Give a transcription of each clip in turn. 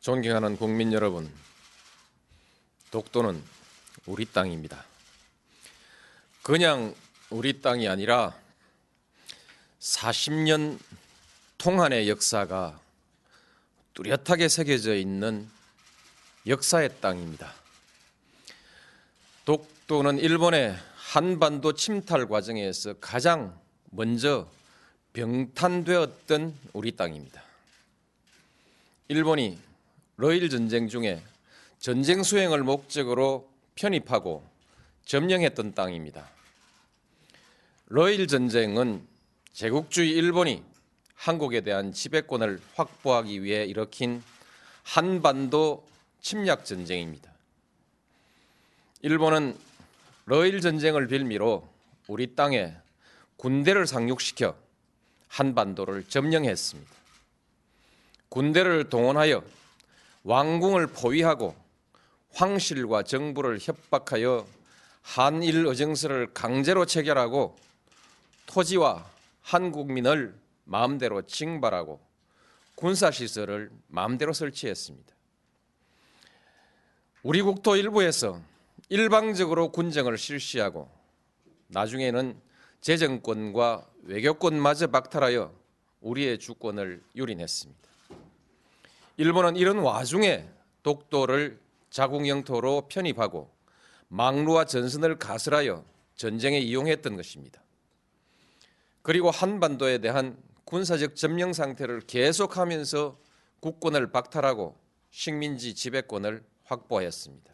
존경하는 국민 여러분, 독도는 우리 땅입니다. 그냥 우리 땅이 아니라 40년 통한의 역사가 뚜렷하게 새겨져 있는 역사의 땅입니다. 독도는 일본의 한반도 침탈 과정에서 가장 먼저 병탄되었던 우리 땅입니다. 일본이 러일 전쟁 중에 전쟁 수행을 목적으로 편입하고 점령했던 땅입니다. 러일 전쟁은 제국주의 일본이 한국에 대한 지배권을 확보하기 위해 일으킨 한반도 침략 전쟁입니다. 일본은 러일 전쟁을 빌미로 우리 땅에 군대를 상륙시켜 한반도를 점령했습니다. 군대를 동원하여 왕궁을 포위하고 황실과 정부를 협박하여 한일 의정서를 강제로 체결하고 토지와 한국민을 마음대로 징발하고 군사시설을 마음대로 설치했습니다. 우리 국토 일부에서 일방적으로 군정을 실시하고 나중에는 재정권과 외교권마저 박탈하여 우리의 주권을 유린했습니다. 일본은 이런 와중에 독도를 자국 영토로 편입하고 망루와 전선을 가설하여 전쟁에 이용했던 것입니다. 그리고 한반도에 대한 군사적 점령 상태를 계속하면서 국권을 박탈하고 식민지 지배권을 확보하였습니다.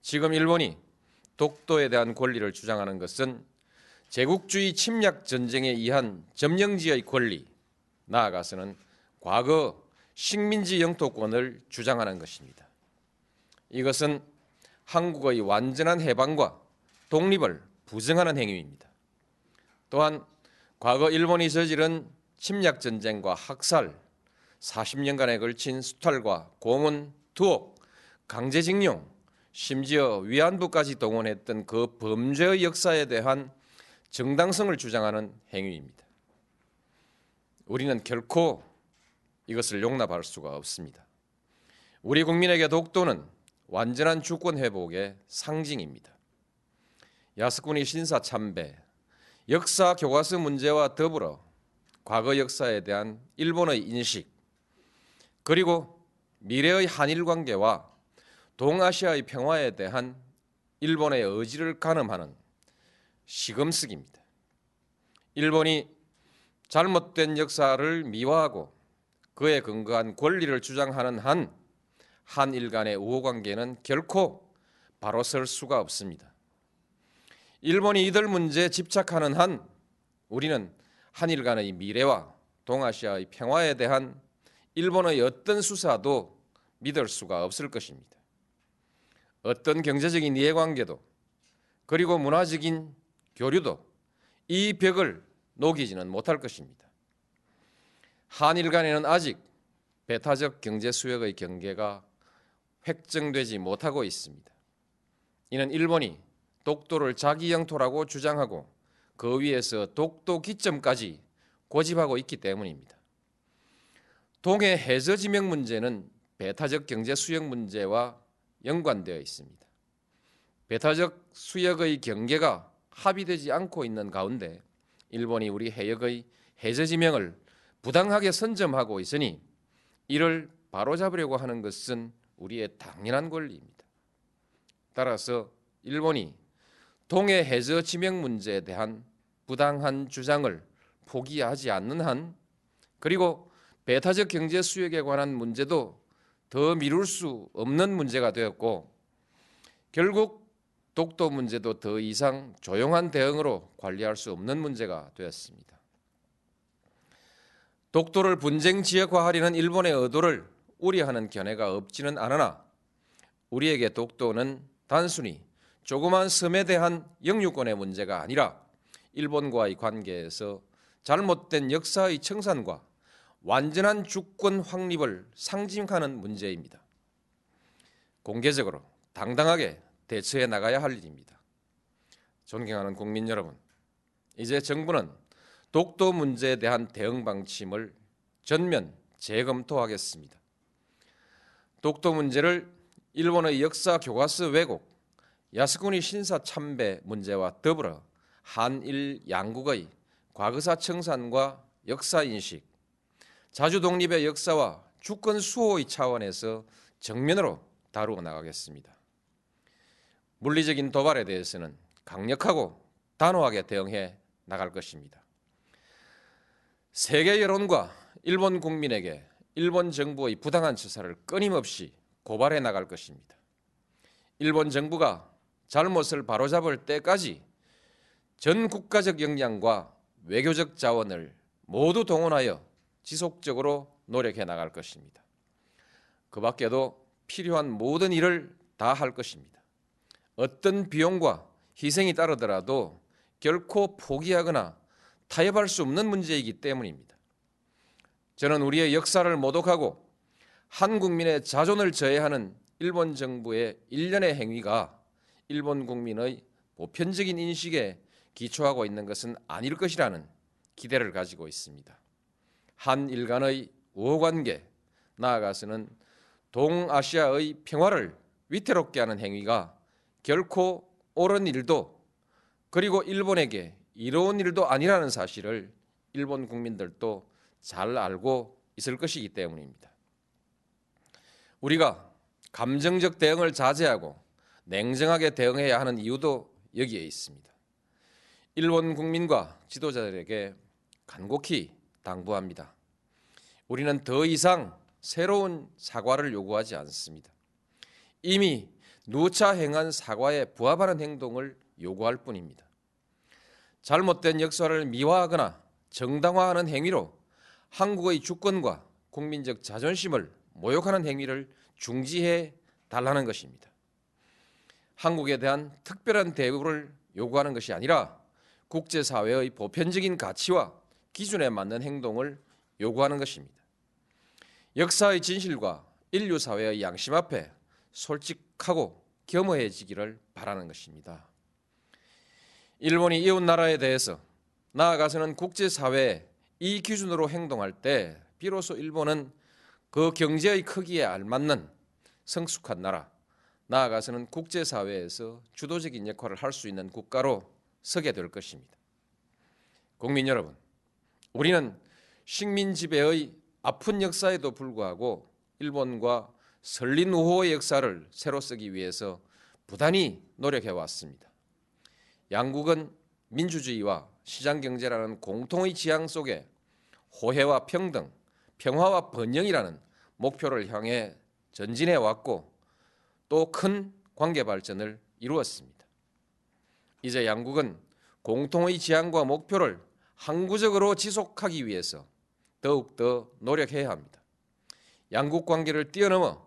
지금 일본이 독도에 대한 권리를 주장하는 것은 제국주의 침략 전쟁에 의한 점령지의 권리, 나아가서는 과거 식민지 영토권을 주장하는 것입니다. 이것은 한국의 완전한 해방과 독립을 부정하는 행위입니다. 또한 과거 일본이 저지른 침략 전쟁과 학살, 40년간에 걸친 수탈과 고문, 투옥, 강제징용, 심지어 위안부까지 동원했던 그 범죄의 역사에 대한 정당성을 주장하는 행위입니다. 우리는 결코 이것을 용납할 수가 없습니다. 우리 국민에게 독도는 완전한 주권 회복의 상징입니다. 야스쿠니 신사 참배, 역사 교과서 문제와 더불어 과거 역사에 대한 일본의 인식, 그리고 미래의 한일 관계와 동아시아의 평화에 대한 일본의 의지를 가늠하는 시금석입니다. 일본이 잘못된 역사를 미화하고 그에 근거한 권리를 주장하는 한 한일 간의 우호 관계는 결코 바로 설 수가 없습니다. 일본이 이들 문제에 집착하는 한 우리는 한일 간의 미래와 동아시아의 평화에 대한 일본의 어떤 수사도 믿을 수가 없을 것입니다. 어떤 경제적인 이해관계도 그리고 문화적인 교류도 이 벽을 녹이지는 못할 것입니다. 한일 간에는 아직 배타적 경제 수역의 경계가 획정되지 못하고 있습니다. 이는 일본이 독도를 자기 영토라고 주장하고 그 위에서 독도 기점까지 고집하고 있기 때문입니다. 동해 해저 지명 문제는 배타적 경제 수역 문제와 연관되어 있습니다. 배타적 수역의 경계가 합의되지 않고 있는 가운데 일본이 우리 해역의 해저 지명을 부당하게 선점하고 있으니 이를 바로잡으려고 하는 것은 우리의 당연한 권리입니다. 따라서 일본이 동해 해저 지명 문제에 대한 부당한 주장을 포기하지 않는 한 그리고 배타적 경제 수역에 관한 문제도 더 미룰 수 없는 문제가 되었고 결국 독도 문제도 더 이상 조용한 대응으로 관리할 수 없는 문제가 되었습니다. 독도를 분쟁 지역화하려는 일본의 의도를 우려하는 견해가 없지는 않으나 우리에게 독도는 단순히 조그만 섬에 대한 영유권의 문제가 아니라 일본과의 관계에서 잘못된 역사의 청산과 완전한 주권 확립을 상징하는 문제입니다. 공개적으로 당당하게 대처해 나가야 할 일입니다. 존경하는 국민 여러분, 이제 정부는 독도 문제에 대한 대응 방침을 전면 재검토하겠습니다. 독도 문제를 일본의 역사 교과서 왜곡, 야스쿠니 신사 참배 문제와 더불어 한일 양국의 과거사 청산과 역사 인식, 자주 독립의 역사와 주권 수호의 차원에서 정면으로 다루어 나가겠습니다. 물리적인 도발에 대해서는 강력하고 단호하게 대응해 나갈 것입니다. 세계 여론과 일본 국민에게 일본 정부의 부당한 처사를 끊임없이 고발해 나갈 것입니다. 일본 정부가 잘못을 바로잡을 때까지 전 국가적 역량과 외교적 자원을 모두 동원하여 지속적으로 노력해 나갈 것입니다. 그 밖에도 필요한 모든 일을 다 할 것입니다. 어떤 비용과 희생이 따르더라도 결코 포기하거나 타협할 수 없는 문제이기 때문입니다. 저는 우리의 역사를 모독하고 한 국민의 자존을 저해하는 일본 정부의 일련의 행위가 일본 국민의 보편적인 인식에 기초하고 있는 것은 아닐 것이라는 기대를 가지고 있습니다. 한 일 간의 우호관계, 나아가서는 동아시아의 평화를 위태롭게 하는 행위가 결코 옳은 일도 그리고 일본에게 이로운 일도 아니라는 사실을 일본 국민들도 잘 알고 있을 것이기 때문입니다. 우리가 감정적 대응을 자제하고 냉정하게 대응해야 하는 이유도 여기에 있습니다. 일본 국민과 지도자들에게 간곡히 당부합니다. 우리는 더 이상 새로운 사과를 요구하지 않습니다. 이미 누차 행한 사과에 부합하는 행동을 요구할 뿐입니다. 잘못된 역사를 미화하거나 정당화하는 행위로 한국의 주권과 국민적 자존심을 모욕하는 행위를 중지해 달라는 것입니다. 한국에 대한 특별한 대우를 요구하는 것이 아니라 국제사회의 보편적인 가치와 기준에 맞는 행동을 요구하는 것입니다. 역사의 진실과 인류 사회의 양심 앞에 솔직하고 겸허해지기를 바라는 것입니다. 일본이 이웃 나라에 대해서 나아가서는 국제사회에 이 기준으로 행동할 때 비로소 일본은 그 경제의 크기에 알맞는 성숙한 나라, 나아가서는 국제사회에서 주도적인 역할을 할 수 있는 국가로 서게 될 것입니다. 국민 여러분, 우리는 식민 지배의 아픈 역사에도 불구하고 일본과 설린 우호의 역사를 새로 쓰기 위해서 부단히 노력해 왔습니다. 양국은 민주주의와 시장 경제라는 공통의 지향 속에 호혜와 평등, 평화와 번영이라는 목표를 향해 전진해 왔고 또 큰 관계 발전을 이루었습니다. 이제 양국은 공통의 지향과 목표를 항구적으로 지속하기 위해서 더욱더 노력해야 합니다. 양국 관계를 뛰어넘어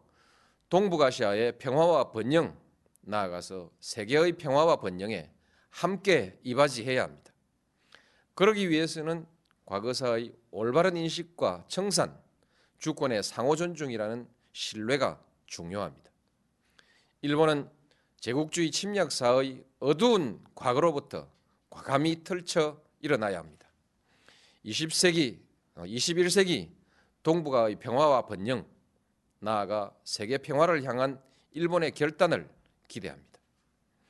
동북아시아의 평화와 번영, 나아가서 세계의 평화와 번영에 함께 이바지해야 합니다. 그러기 위해서는 과거사의 올바른 인식과 청산, 주권의 상호 존중이라는 신뢰가 중요합니다. 일본은 제국주의 침략사의 어두운 과거로부터 과감히 털쳐 일어나야 합니다. 20세기, 21세기 어, 동북아의 평화와 번영, 나아가 세계 평화를 향한 일본의 결단을 기대합니다.